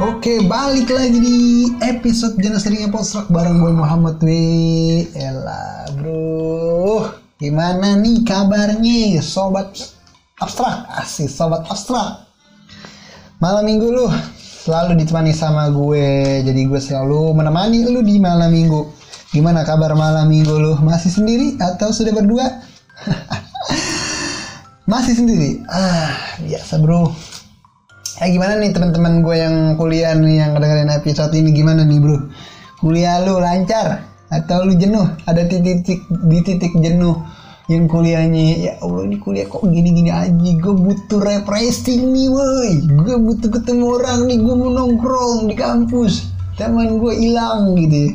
Oke, balik lagi di episode jenis seringnya postrak bareng gue Muhammad W. Ella, bro. Gimana nih kabarnya, sobat abstrak? Asik, sobat abstrak. Malam minggu lu selalu ditemani sama gue, jadi gue selalu menemani lu di malam minggu. Gimana kabar malam minggu lu? Masih sendiri atau sudah berdua? Masih sendiri? Ah, biasa bro Eh gimana nih teman-teman gue yang kuliah nih yang dengerin episode ini gimana nih bro? Kuliah lu lancar atau lu jenuh? Ada titik di titik jenuh yang kuliahnya ya Allah ini kuliah kok gini-gini aja gue butuh refreshing nih woi gue butuh ketemu orang nih gue mau nongkrong di kampus teman gue hilang gitu ya.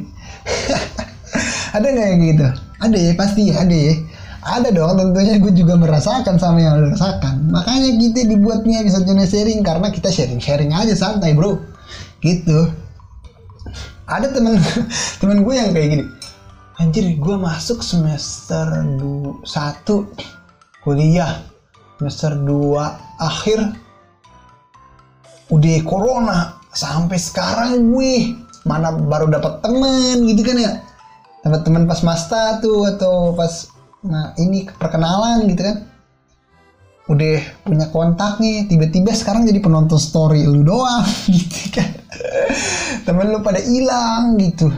ada nggak yang gitu ada ya pasti ada ya ada dong tentunya gue juga merasakan sama yang lo rasakan. Makanya kita dibuatnya bisa jenis sharing karena kita sharing-sharing aja santai bro. Gitu. Ada temen temen gue yang kayak gini. Anjir gue masuk semester 1 kuliah. Semester 2 akhir. Udah corona sampai sekarang gue mana baru dapat temen gitu kan ya? Dapat teman pas masta tuh atau pas nah ini perkenalan gitu kan. Udah punya kontak nih tiba-tiba sekarang jadi penonton story lu doang gitu kan. Temen lu pada hilang gitu.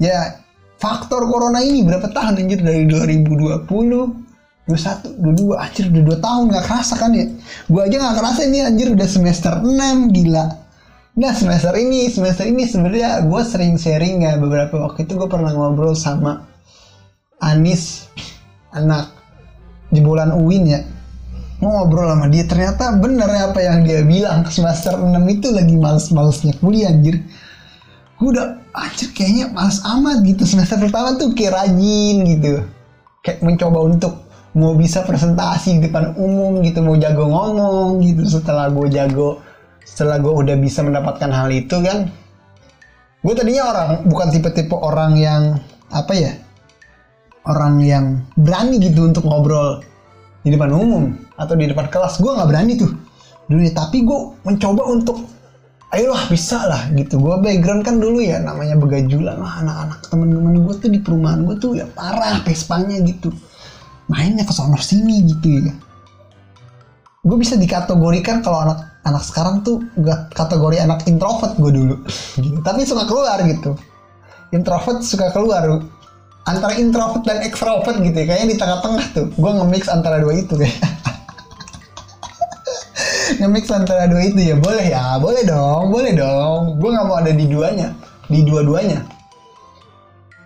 Ya faktor corona ini berapa tahun anjir? Dari 2020 21, 22, anjir udah 2 tahun gak kerasa kan ya? Gua aja gak kerasa ini anjir udah semester 6 gila. Nah semester ini, semester ini sebenarnya gue sering sharing ya beberapa waktu itu gue pernah ngobrol sama Anis anak jebolan UIN ya ngobrol sama dia. Ternyata bener ya apa yang dia bilang semester 6 itu lagi males-malesnya kuliah anjir. Gue udah anjir kayaknya males amat gitu semester pertama tuh kayak rajin gitu. Kayak mencoba untuk mau bisa presentasi di depan umum gitu mau jago ngomong gitu. Setelah gue jago setelah gue udah bisa mendapatkan hal itu kan. Gue tadinya orang bukan tipe-tipe orang yang apa ya orang yang berani gitu untuk ngobrol di depan umum atau di depan kelas. Gue nggak berani tuh. Dulu tapi gue mencoba untuk ayolah bisa lah gitu. Gue background kan dulu ya namanya begajulan. Lah anak-anak temen-temen gue tuh di perumahan gue tuh ya parah pespanya gitu. Mainnya ke sono sini gitu ya. Gue bisa dikategorikan kalau anak anak sekarang tuh gak kategori anak introvert gue dulu. Tapi suka keluar gitu. Introvert suka keluar antara introvert dan extrovert gitu ya kayaknya di tengah-tengah tuh. Gue nge-mix antara dua itu kayak. Nge-mix antara dua itu ya boleh ya boleh dong boleh dong. Gue nggak mau ada di duanya di dua-duanya.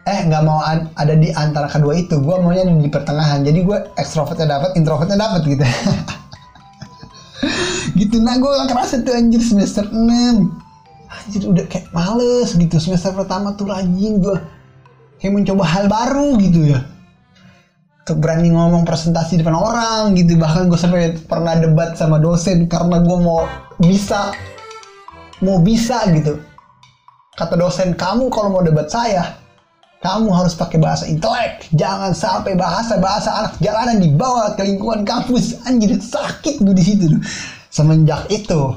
Eh nggak mau ada di antara kedua itu gue maunya di pertengahan. Jadi gue extrovertnya dapat introvertnya dapat gitu. Gitu nah gue gak kerasa tuh anjir semester 6 anjir udah kayak males gitu semester pertama tuh rajin gue kayak mencoba hal baru gitu ya. Berani ngomong presentasi depan orang gitu. Bahkan gue sampai pernah debat sama dosen karena gue mau bisa mau bisa gitu. Kata dosen kamu kalau mau debat saya kamu harus pakai bahasa intelek. Jangan sampai bahasa bahasa anak jalanan dibawa ke lingkungan kampus. Anjir sakit gue di situ semenjak itu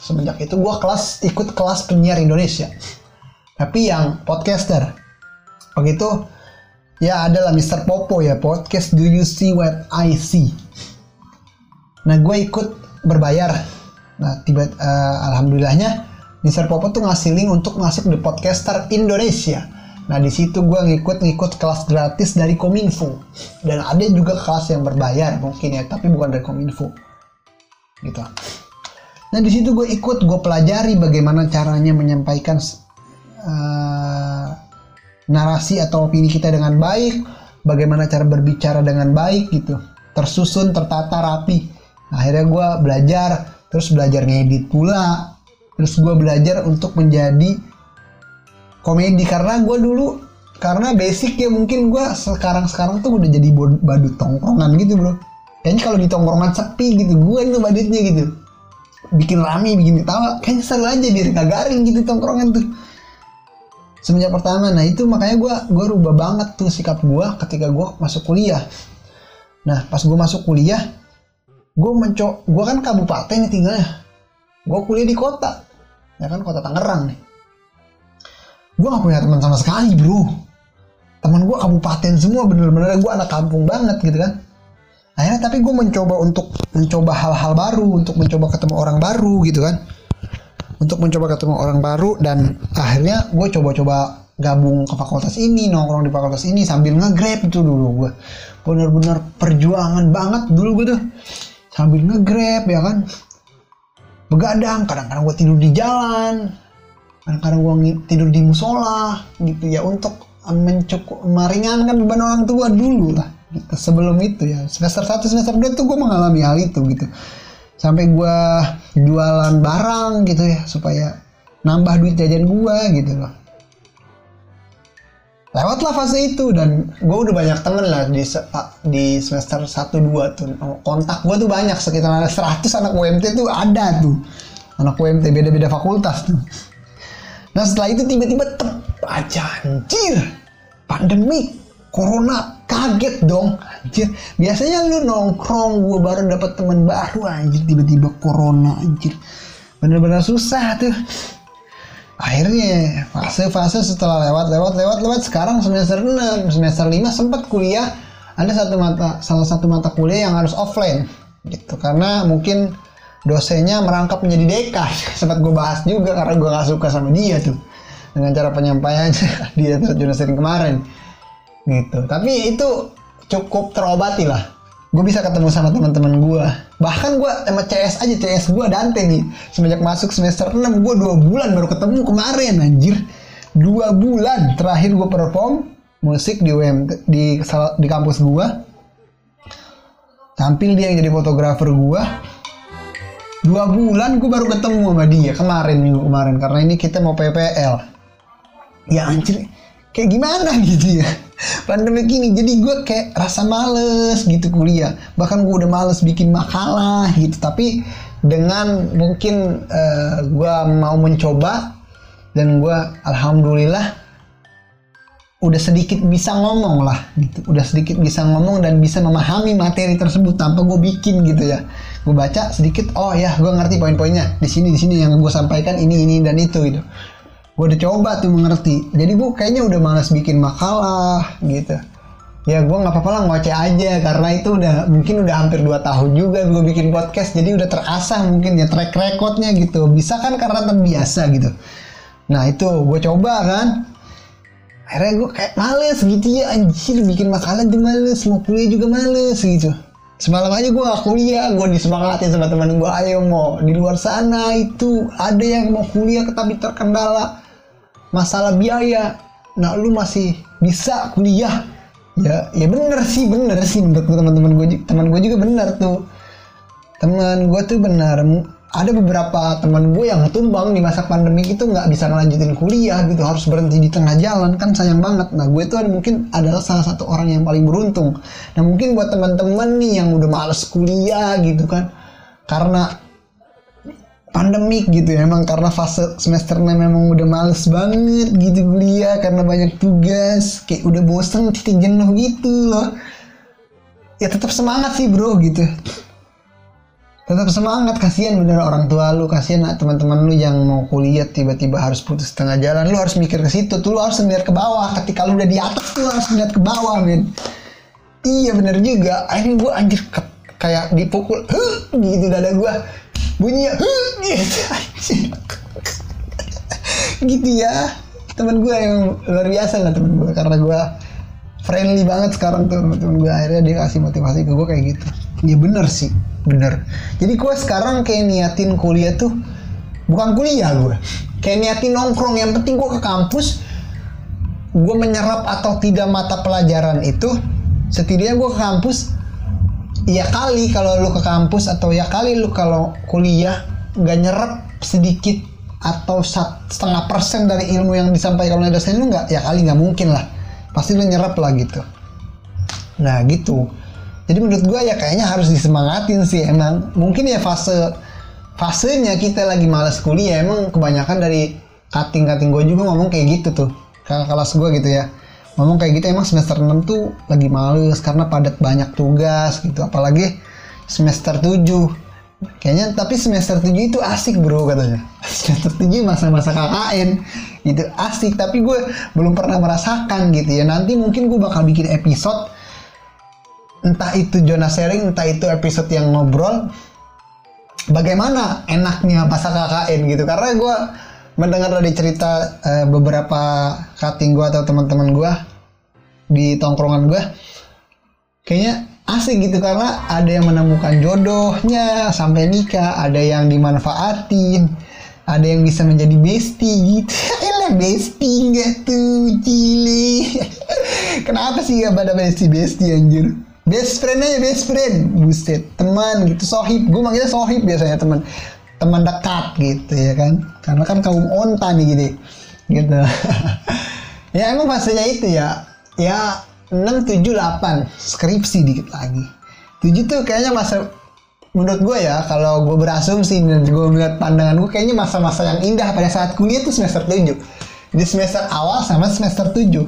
semenjak itu gue kelas ikut kelas penyiar Indonesia. Tapi yang podcaster begitu ya adalah Mr. Popo ya podcast Do You See What I See nah gue ikut berbayar nah tiba uh, alhamdulillahnya Mr. Popo tuh ngasih link untuk masuk di podcaster Indonesia nah di situ gue ngikut ngikut kelas gratis dari Kominfo dan ada juga kelas yang berbayar mungkin ya tapi bukan dari Kominfo gitu nah di situ gue ikut gue pelajari bagaimana caranya menyampaikan uh, narasi atau opini kita dengan baik, bagaimana cara berbicara dengan baik gitu, tersusun, tertata, rapi. Akhirnya gue belajar, terus belajar ngedit pula, terus gue belajar untuk menjadi komedi. Karena gue dulu karena basic ya mungkin gue sekarang sekarang tuh udah jadi badut tongkrongan gitu bro. Kayaknya kalau di tongkrongan sepi gitu gue itu badutnya gitu. Bikin rame bikin ketawa kayaknya seru aja biar gak garing gitu tongkrongan tuh semenjak pertama. Nah itu makanya gue gue rubah banget tuh sikap gue ketika gue masuk kuliah. Nah pas gue masuk kuliah gue menco gue kan kabupaten nih tinggalnya. Gue kuliah di kota. Ya kan kota Tangerang nih. Gue gak punya teman sama sekali bro. Teman gue kabupaten semua bener-bener gue anak kampung banget gitu kan. Akhirnya tapi gue mencoba untuk mencoba hal-hal baru untuk mencoba ketemu orang baru gitu kan untuk mencoba ketemu orang baru dan akhirnya gue coba-coba gabung ke fakultas ini nongkrong di fakultas ini sambil nge-grab itu dulu gue bener-bener perjuangan banget dulu gue tuh. Sambil nge-grab ya kan? Begadang kadang-kadang gue tidur di jalan kadang-kadang gue tidur di musola gitu ya untuk mencukup meringankan beban orang tua dulu lah gitu. sebelum itu ya semester 1 semester 2 tuh gue mengalami hal itu gitu sampai gue jualan barang gitu ya supaya nambah duit jajan gue gitu loh. Lewatlah fase itu dan gue udah banyak temen lah di di semester 1 2 tuh. Kontak gue tuh banyak sekitar ada 100 anak UMT tuh ada tuh. Anak UMT beda-beda fakultas tuh. Nah setelah itu tiba-tiba tep aja anjir. Pandemi corona kaget dong. Anjir. Biasanya lu nongkrong gue baru dapet teman baru anjir. Tiba-tiba corona anjir. Bener-bener susah tuh. Akhirnya fase-fase setelah lewat lewat lewat lewat. Sekarang semester 6 semester 5 sempat kuliah. Ada satu mata salah satu mata kuliah yang harus offline gitu. Karena mungkin dosennya merangkap menjadi dekan sempat gue bahas juga karena gue gak suka sama dia tuh. Dengan cara penyampaiannya dia terjun sering kemarin gitu. Tapi itu cukup terobati lah. Gue bisa ketemu sama teman-teman gue bahkan gue sama CS aja CS gue Dante nih. Semenjak masuk semester 6 gue dua bulan baru ketemu kemarin anjir. Dua bulan terakhir gue perform musik di UM di di kampus gue tampil dia yang jadi fotografer gue dua bulan gue baru ketemu sama dia kemarin minggu kemarin. Karena ini kita mau PPL ya anjir. Kayak gimana gitu ya pandemi gini jadi gue kayak rasa males gitu kuliah. Bahkan gue udah males bikin makalah gitu. Tapi dengan mungkin uh, eh, gue mau mencoba dan gue alhamdulillah udah sedikit bisa ngomong lah gitu. Udah sedikit bisa ngomong dan bisa memahami materi tersebut tanpa gue bikin gitu ya. Gue baca sedikit oh ya gue ngerti poin-poinnya. Di sini di sini yang gue sampaikan ini ini dan itu gitu gue udah coba tuh mengerti. Jadi gue kayaknya udah malas bikin makalah gitu. Ya gue nggak apa-apa lah ngoceh aja. Karena itu udah mungkin udah hampir 2 tahun juga gue bikin podcast. Jadi udah terasah mungkin ya track recordnya gitu. Bisa kan karena terbiasa gitu. Nah itu gue coba kan. Akhirnya gue kayak males gitu ya anjir bikin makalah aja males. Mau kuliah juga males gitu. Semalam aja gue gak kuliah. Gue disemangatin sama teman gue ayo mau di luar sana itu ada yang mau kuliah tapi terkendala masalah biaya. Nah lu masih bisa kuliah. Ya ya bener sih bener sih menurut teman-teman gue teman gue juga bener tuh. Teman gue tuh benar ada beberapa teman gue yang tumbang di masa pandemi itu nggak bisa ngelanjutin kuliah gitu harus berhenti di tengah jalan kan sayang banget. Nah gue tuh mungkin adalah salah satu orang yang paling beruntung. Nah mungkin buat teman-teman nih yang udah males kuliah gitu kan karena pandemik gitu ya. Emang karena fase semester 6 memang udah males banget gitu kuliah karena banyak tugas kayak udah bosen titik jenuh gitu loh. Ya tetap semangat sih bro gitu. Tetap semangat kasihan bener orang tua lu kasihan teman-teman lu yang mau kuliah tiba-tiba harus putus tengah jalan. Lu harus mikir ke situ tuh lu harus ngeliat ke bawah. Ketika lu udah di atas lu harus ngeliat ke bawah men. Iya bener juga. Akhirnya gue anjir kayak dipukul huh, gitu dada gue bunyinya gitu gitu ya. Temen gue yang luar biasa lah temen gue karena gue friendly banget sekarang tuh temen gue akhirnya dia kasih motivasi ke gue kayak gitu. Ya bener sih bener. Jadi gue sekarang kayak niatin kuliah tuh bukan kuliah gue kayak niatin nongkrong. Yang penting gue ke kampus gue menyerap atau tidak mata pelajaran itu setidaknya gue ke kampus ya kali kalau lu ke kampus atau ya kali lu kalau kuliah nggak nyerap sedikit atau setengah persen dari ilmu yang disampaikan oleh dosen lu nggak? Ya kali nggak mungkin lah. Pasti lu nyerap lah gitu. Nah gitu. Jadi menurut gue ya kayaknya harus disemangatin sih emang. Mungkin ya fase fasenya kita lagi males kuliah emang kebanyakan dari cutting gue juga ngomong kayak gitu tuh kakak kelas gue gitu ya ngomong kayak gitu emang semester 6 tuh lagi males karena padat banyak tugas gitu. Apalagi semester 7 kayaknya tapi semester 7 itu asik bro katanya. Semester 7 masa-masa KKN itu asik. Tapi gue belum pernah merasakan gitu ya. Nanti mungkin gue bakal bikin episode entah itu zona sharing entah itu episode yang ngobrol bagaimana enaknya masa KKN gitu. Karena gue mendengar dari cerita uh, beberapa cutting gue atau teman-teman gue di tongkrongan gue kayaknya asik gitu karena ada yang menemukan jodohnya sampai nikah ada yang dimanfaatin ada yang bisa menjadi bestie gitu. Elah bestie enggak tuh cili kenapa sih gak pada bestie bestie anjir? Best friend aja best friend. Buset teman gitu sohib. Gue manggilnya sohib biasanya teman teman dekat gitu ya kan. Karena kan kaum onta nih gini gitu. Ya emang fasenya itu ya. Ya 6, 7, 8 skripsi dikit lagi. 7 tuh kayaknya masa menurut gue ya kalau gue berasumsi dan gue melihat pandangan gue kayaknya masa-masa yang indah pada saat kuliah tuh semester 7 di semester awal sama semester 7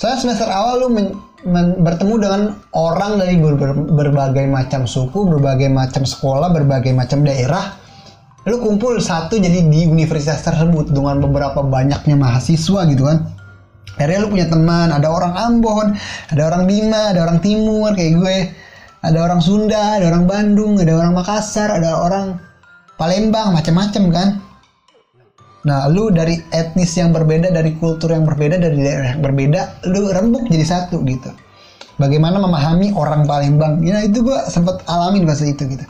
soalnya semester awal lu men men, bertemu dengan orang dari ber, ber, berbagai macam suku, berbagai macam sekolah, berbagai macam daerah. Lu kumpul satu jadi di universitas tersebut dengan beberapa banyaknya mahasiswa gitu kan. Akhirnya lu punya teman, ada orang Ambon, ada orang Bima, ada orang Timur kayak gue, ada orang Sunda, ada orang Bandung, ada orang Makassar, ada orang Palembang, macam-macam kan. Nah, lu dari etnis yang berbeda, dari kultur yang berbeda, dari daerah yang berbeda, lu rembuk jadi satu gitu. Bagaimana memahami orang Palembang? Ya itu gua sempat alamin bahasa itu gitu.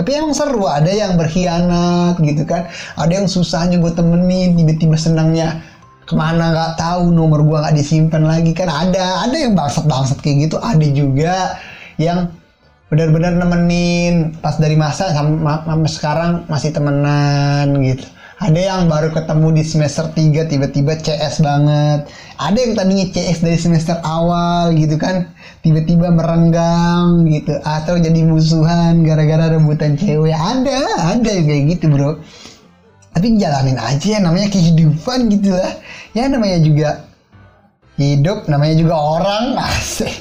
Tapi emang seru, ada yang berkhianat gitu kan, ada yang susahnya gue temenin, tiba-tiba senangnya ke mana? Nggak tahu nomor gua nggak disimpan lagi. Kan ada, ada yang bangsat-bangsat kayak gitu, ada juga yang benar-benar nemenin. Pas dari masa sampai sekarang masih temenan gitu ada yang baru ketemu di semester 3 tiba-tiba CS banget. Ada yang tadinya CS dari semester awal gitu kan tiba-tiba merenggang gitu atau jadi musuhan gara-gara rebutan cewek. Ada ada yang kayak gitu bro. Tapi jalanin aja ya namanya kehidupan gitu lah. Ya namanya juga hidup namanya juga orang asik.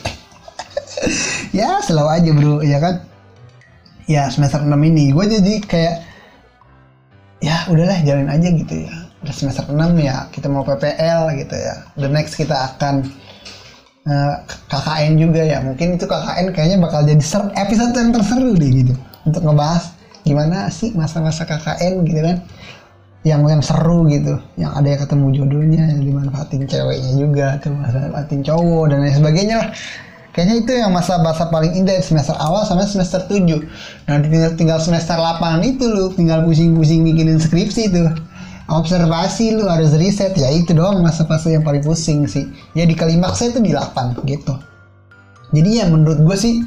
Ya selalu aja bro ya kan? Ya semester 6 ini. Gue jadi kayak ya udahlah jalanin aja gitu ya. Udah semester 6 ya kita mau PPL gitu ya. The next kita akan eh, KKN juga ya. Mungkin itu KKN kayaknya bakal jadi ser episode yang terseru deh gitu. Untuk ngebahas gimana sih masa-masa KKN gitu kan. Yang yang seru gitu. Yang ada yang ketemu jodohnya yang dimanfaatin ceweknya juga tuh manfaatin cowok dan lain sebagainya lah Kayaknya itu yang masa-masa paling indah semester awal sampai semester 7. Nanti tinggal, tinggal semester 8 itu lu tinggal pusing-pusing bikinin skripsi itu. Observasi lu harus riset ya itu doang masa-masa yang paling pusing sih. Ya di klimaksnya itu di 8 gitu. Jadi ya menurut gue sih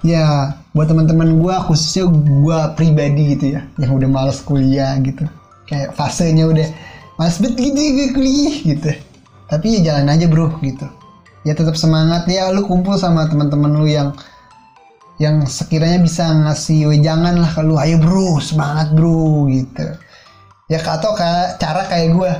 ya buat teman-teman gue khususnya gue pribadi gitu ya yang udah males kuliah gitu kayak fasenya udah males bet gitu gue kuliah gitu tapi ya jalan aja bro gitu ya tetap semangat. Ya lu kumpul sama teman-teman lu yang yang sekiranya bisa ngasih wejangan lah kalau ayo bro semangat bro gitu. Ya atau kayak cara kayak gue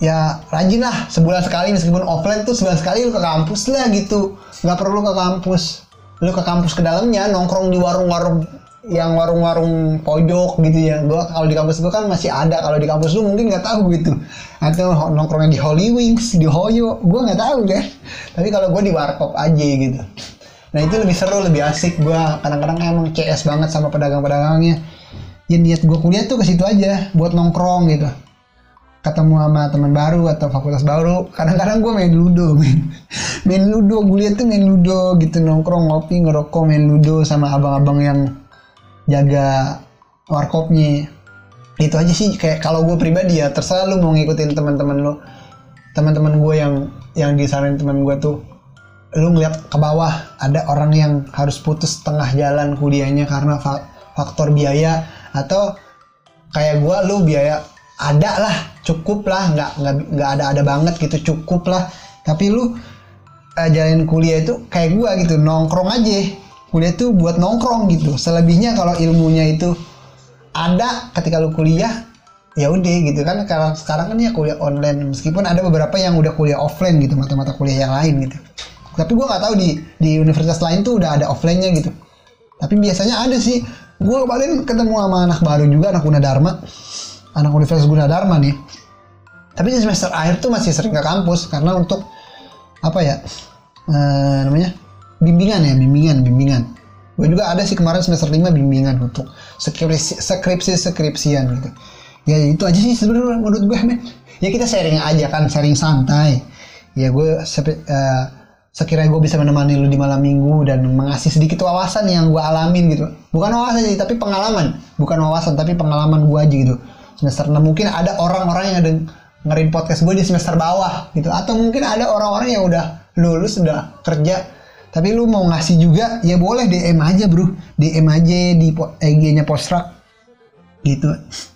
ya rajin lah sebulan sekali meskipun offline tuh sebulan sekali lu ke kampus lah gitu. Nggak perlu ke kampus. Lu ke kampus ke dalamnya nongkrong di warung-warung yang warung-warung pojok gitu ya. Gua kalau di kampus gua kan masih ada. Kalau di kampus lu mungkin nggak tahu gitu. Atau nongkrongnya di Holy Wings di Hoyo. Gua nggak tahu deh. Tapi kalau gua di warkop aja gitu. Nah itu lebih seru lebih asik gua. Kadang-kadang emang CS banget sama pedagang-pedagangnya. Ya niat gua kuliah tuh ke situ aja buat nongkrong gitu. Ketemu sama teman baru atau fakultas baru. Kadang-kadang gue main ludo main main ludo gue lihat tuh main ludo gitu. Nongkrong ngopi ngerokok main ludo sama abang-abang yang jaga warkopnya. Itu aja sih kayak kalau gue pribadi ya terserah lu mau ngikutin teman-teman lu. Teman-teman gue yang yang disarankan teman gue tuh lu ngeliat ke bawah ada orang yang harus putus tengah jalan kuliahnya karena fa faktor biaya atau kayak gue lu biaya ada lah cukup lah nggak nggak nggak ada ada banget gitu cukup lah. Tapi lu uh, kuliah itu kayak gue gitu nongkrong aja kuliah tuh buat nongkrong gitu. Selebihnya kalau ilmunya itu ada ketika lu kuliah ya udah gitu kan. Karena sekarang kan ya kuliah online. Meskipun ada beberapa yang udah kuliah offline gitu mata-mata kuliah yang lain gitu. Tapi gue nggak tahu di di universitas lain tuh udah ada offline-nya gitu. Tapi biasanya ada sih. Gue kemarin ketemu sama anak baru juga anak Gunadarma. Anak Universitas Gunadarma nih. Tapi di semester akhir tuh masih sering ke kampus. Karena untuk apa ya eh, namanya bimbingan ya bimbingan bimbingan. Gue juga ada sih kemarin semester 5 bimbingan untuk skripsi skripsi skripsian gitu. Ya itu aja sih sebenarnya menurut gue men. Ya kita sharing aja kan sharing santai. Ya gue eh, sekiranya gue bisa menemani lu di malam minggu dan mengasih sedikit wawasan yang gue alamin gitu. Bukan wawasan sih tapi pengalaman. Bukan wawasan tapi pengalaman gue aja gitu. Semester 6 mungkin ada orang-orang yang ada ngerin podcast gue di semester bawah gitu. Atau mungkin ada orang-orang yang udah lulus udah kerja tapi lu mau ngasih juga ya boleh DM aja bro. DM aja di IG-nya Postrak gitu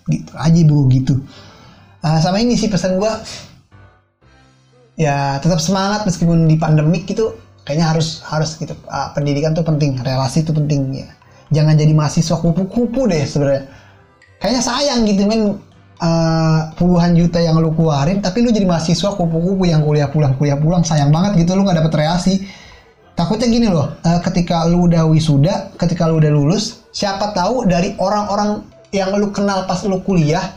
gitu aja bro gitu. Ah, sama ini sih pesan gua. Ya tetap semangat meskipun di pandemik gitu kayaknya harus harus gitu. Ah, pendidikan tuh penting relasi itu penting ya. Jangan jadi mahasiswa kupu-kupu deh sebenarnya. Kayaknya sayang gitu men. Ah, puluhan juta yang lu keluarin tapi lu jadi mahasiswa kupu-kupu yang kuliah pulang kuliah pulang sayang banget gitu lu nggak dapet relasi takutnya gini loh eh, ketika lu udah wisuda ketika lu udah lulus siapa tahu dari orang-orang yang lu kenal pas lu kuliah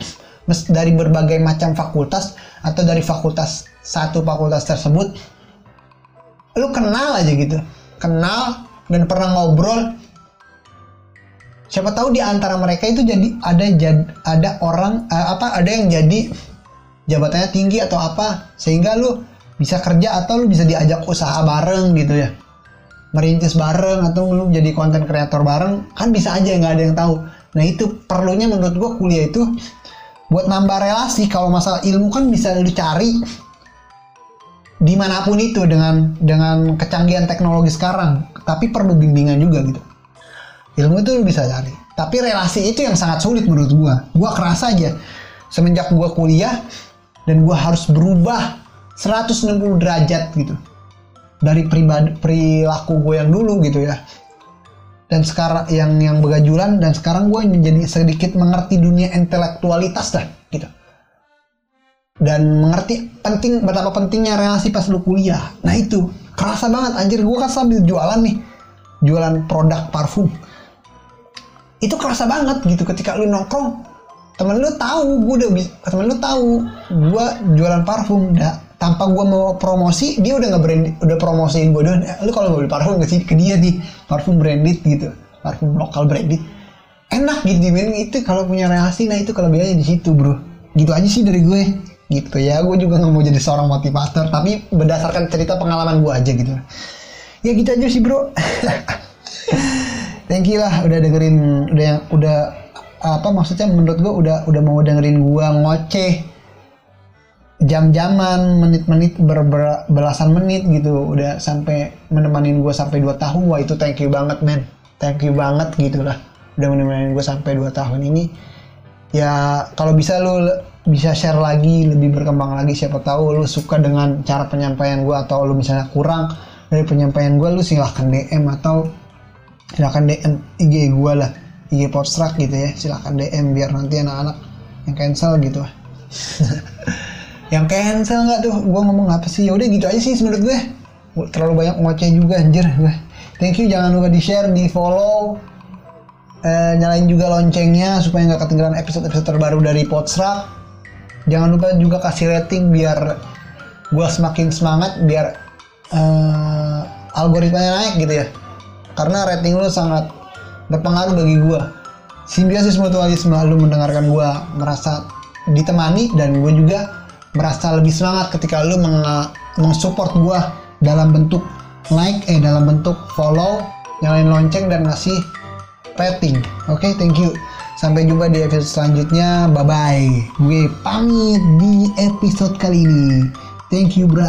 dari berbagai macam fakultas atau dari fakultas satu fakultas tersebut lu kenal aja gitu. Kenal dan pernah ngobrol. Siapa tahu di antara mereka itu jadi ada jad- ada orang eh, apa ada yang jadi jabatannya tinggi atau apa sehingga lu bisa kerja atau lu bisa diajak usaha bareng gitu ya merintis bareng atau lu jadi konten kreator bareng kan bisa aja nggak ada yang tahu. Nah itu perlunya menurut gua kuliah itu buat nambah relasi. Kalau masalah ilmu kan bisa lu cari di mana pun itu dengan dengan kecanggihan teknologi sekarang. Tapi perlu bimbingan juga gitu. Ilmu itu lu bisa cari. Tapi relasi itu yang sangat sulit menurut gua. Gua kerasa aja semenjak gua kuliah dan gua harus berubah 160 derajat gitu dari pribadi perilaku gue yang dulu gitu ya. Dan sekarang yang yang begajulan dan sekarang gue menjadi sedikit mengerti dunia intelektualitas dah gitu. Dan mengerti penting betapa pentingnya relasi pas lu kuliah. Nah itu kerasa banget anjir. Gue kan sambil jualan nih jualan produk parfum. Itu kerasa banget gitu ketika lu nongkrong temen lu tahu gue udah temen lu tahu gue jualan parfum dah tanpa gue mau promosi dia udah nggak brand udah promosiin gue doang. "Eh, lu kalau mau beli parfum ke sini ke dia nih parfum branded gitu. Parfum lokal branded. Enak gitu men. Itu kalau punya relasi nah itu kelebihannya di situ bro. Gitu aja sih dari gue. Gitu ya. Gue juga nggak mau jadi seorang motivator tapi berdasarkan cerita pengalaman gue aja gitu. Ya gitu aja sih bro. Thank you lah udah dengerin udah yang udah apa maksudnya menurut gue udah udah mau dengerin gue ngoceh jam-jaman menit-menit ber, belasan menit gitu. Udah sampai menemani gue sampai 2 tahun wah itu thank you banget men. Thank you banget gitu lah. Udah menemani gue sampai 2 tahun ini. Ya kalau bisa lu bisa share lagi lebih berkembang lagi siapa tahu lu suka dengan cara penyampaian gue atau lu misalnya kurang dari penyampaian gue lu silahkan DM atau silahkan DM IG gue lah. IG Podstruck gitu ya. Silahkan DM biar nanti anak-anak yang cancel gitu yang cancel nggak tuh? Gue ngomong apa sih? Yaudah gitu aja sih menurut gue. Terlalu banyak ngoceh juga anjir gue. Thank you jangan lupa di share di follow Eh, nyalain juga loncengnya supaya nggak ketinggalan episode-episode terbaru dari Podstruck jangan lupa juga kasih rating biar gue semakin semangat biar eh, algoritmanya naik gitu ya. Karena rating lu sangat berpengaruh bagi gue simbiosis mutualisme lu mendengarkan gue merasa ditemani dan gue juga merasa lebih semangat ketika lu meng- mensupport gue dalam bentuk like eh dalam bentuk follow nyalain lonceng dan ngasih rating. Oke thank you. Sampai jumpa di episode selanjutnya. Bye bye gue pamit di episode kali ini. Thank you bro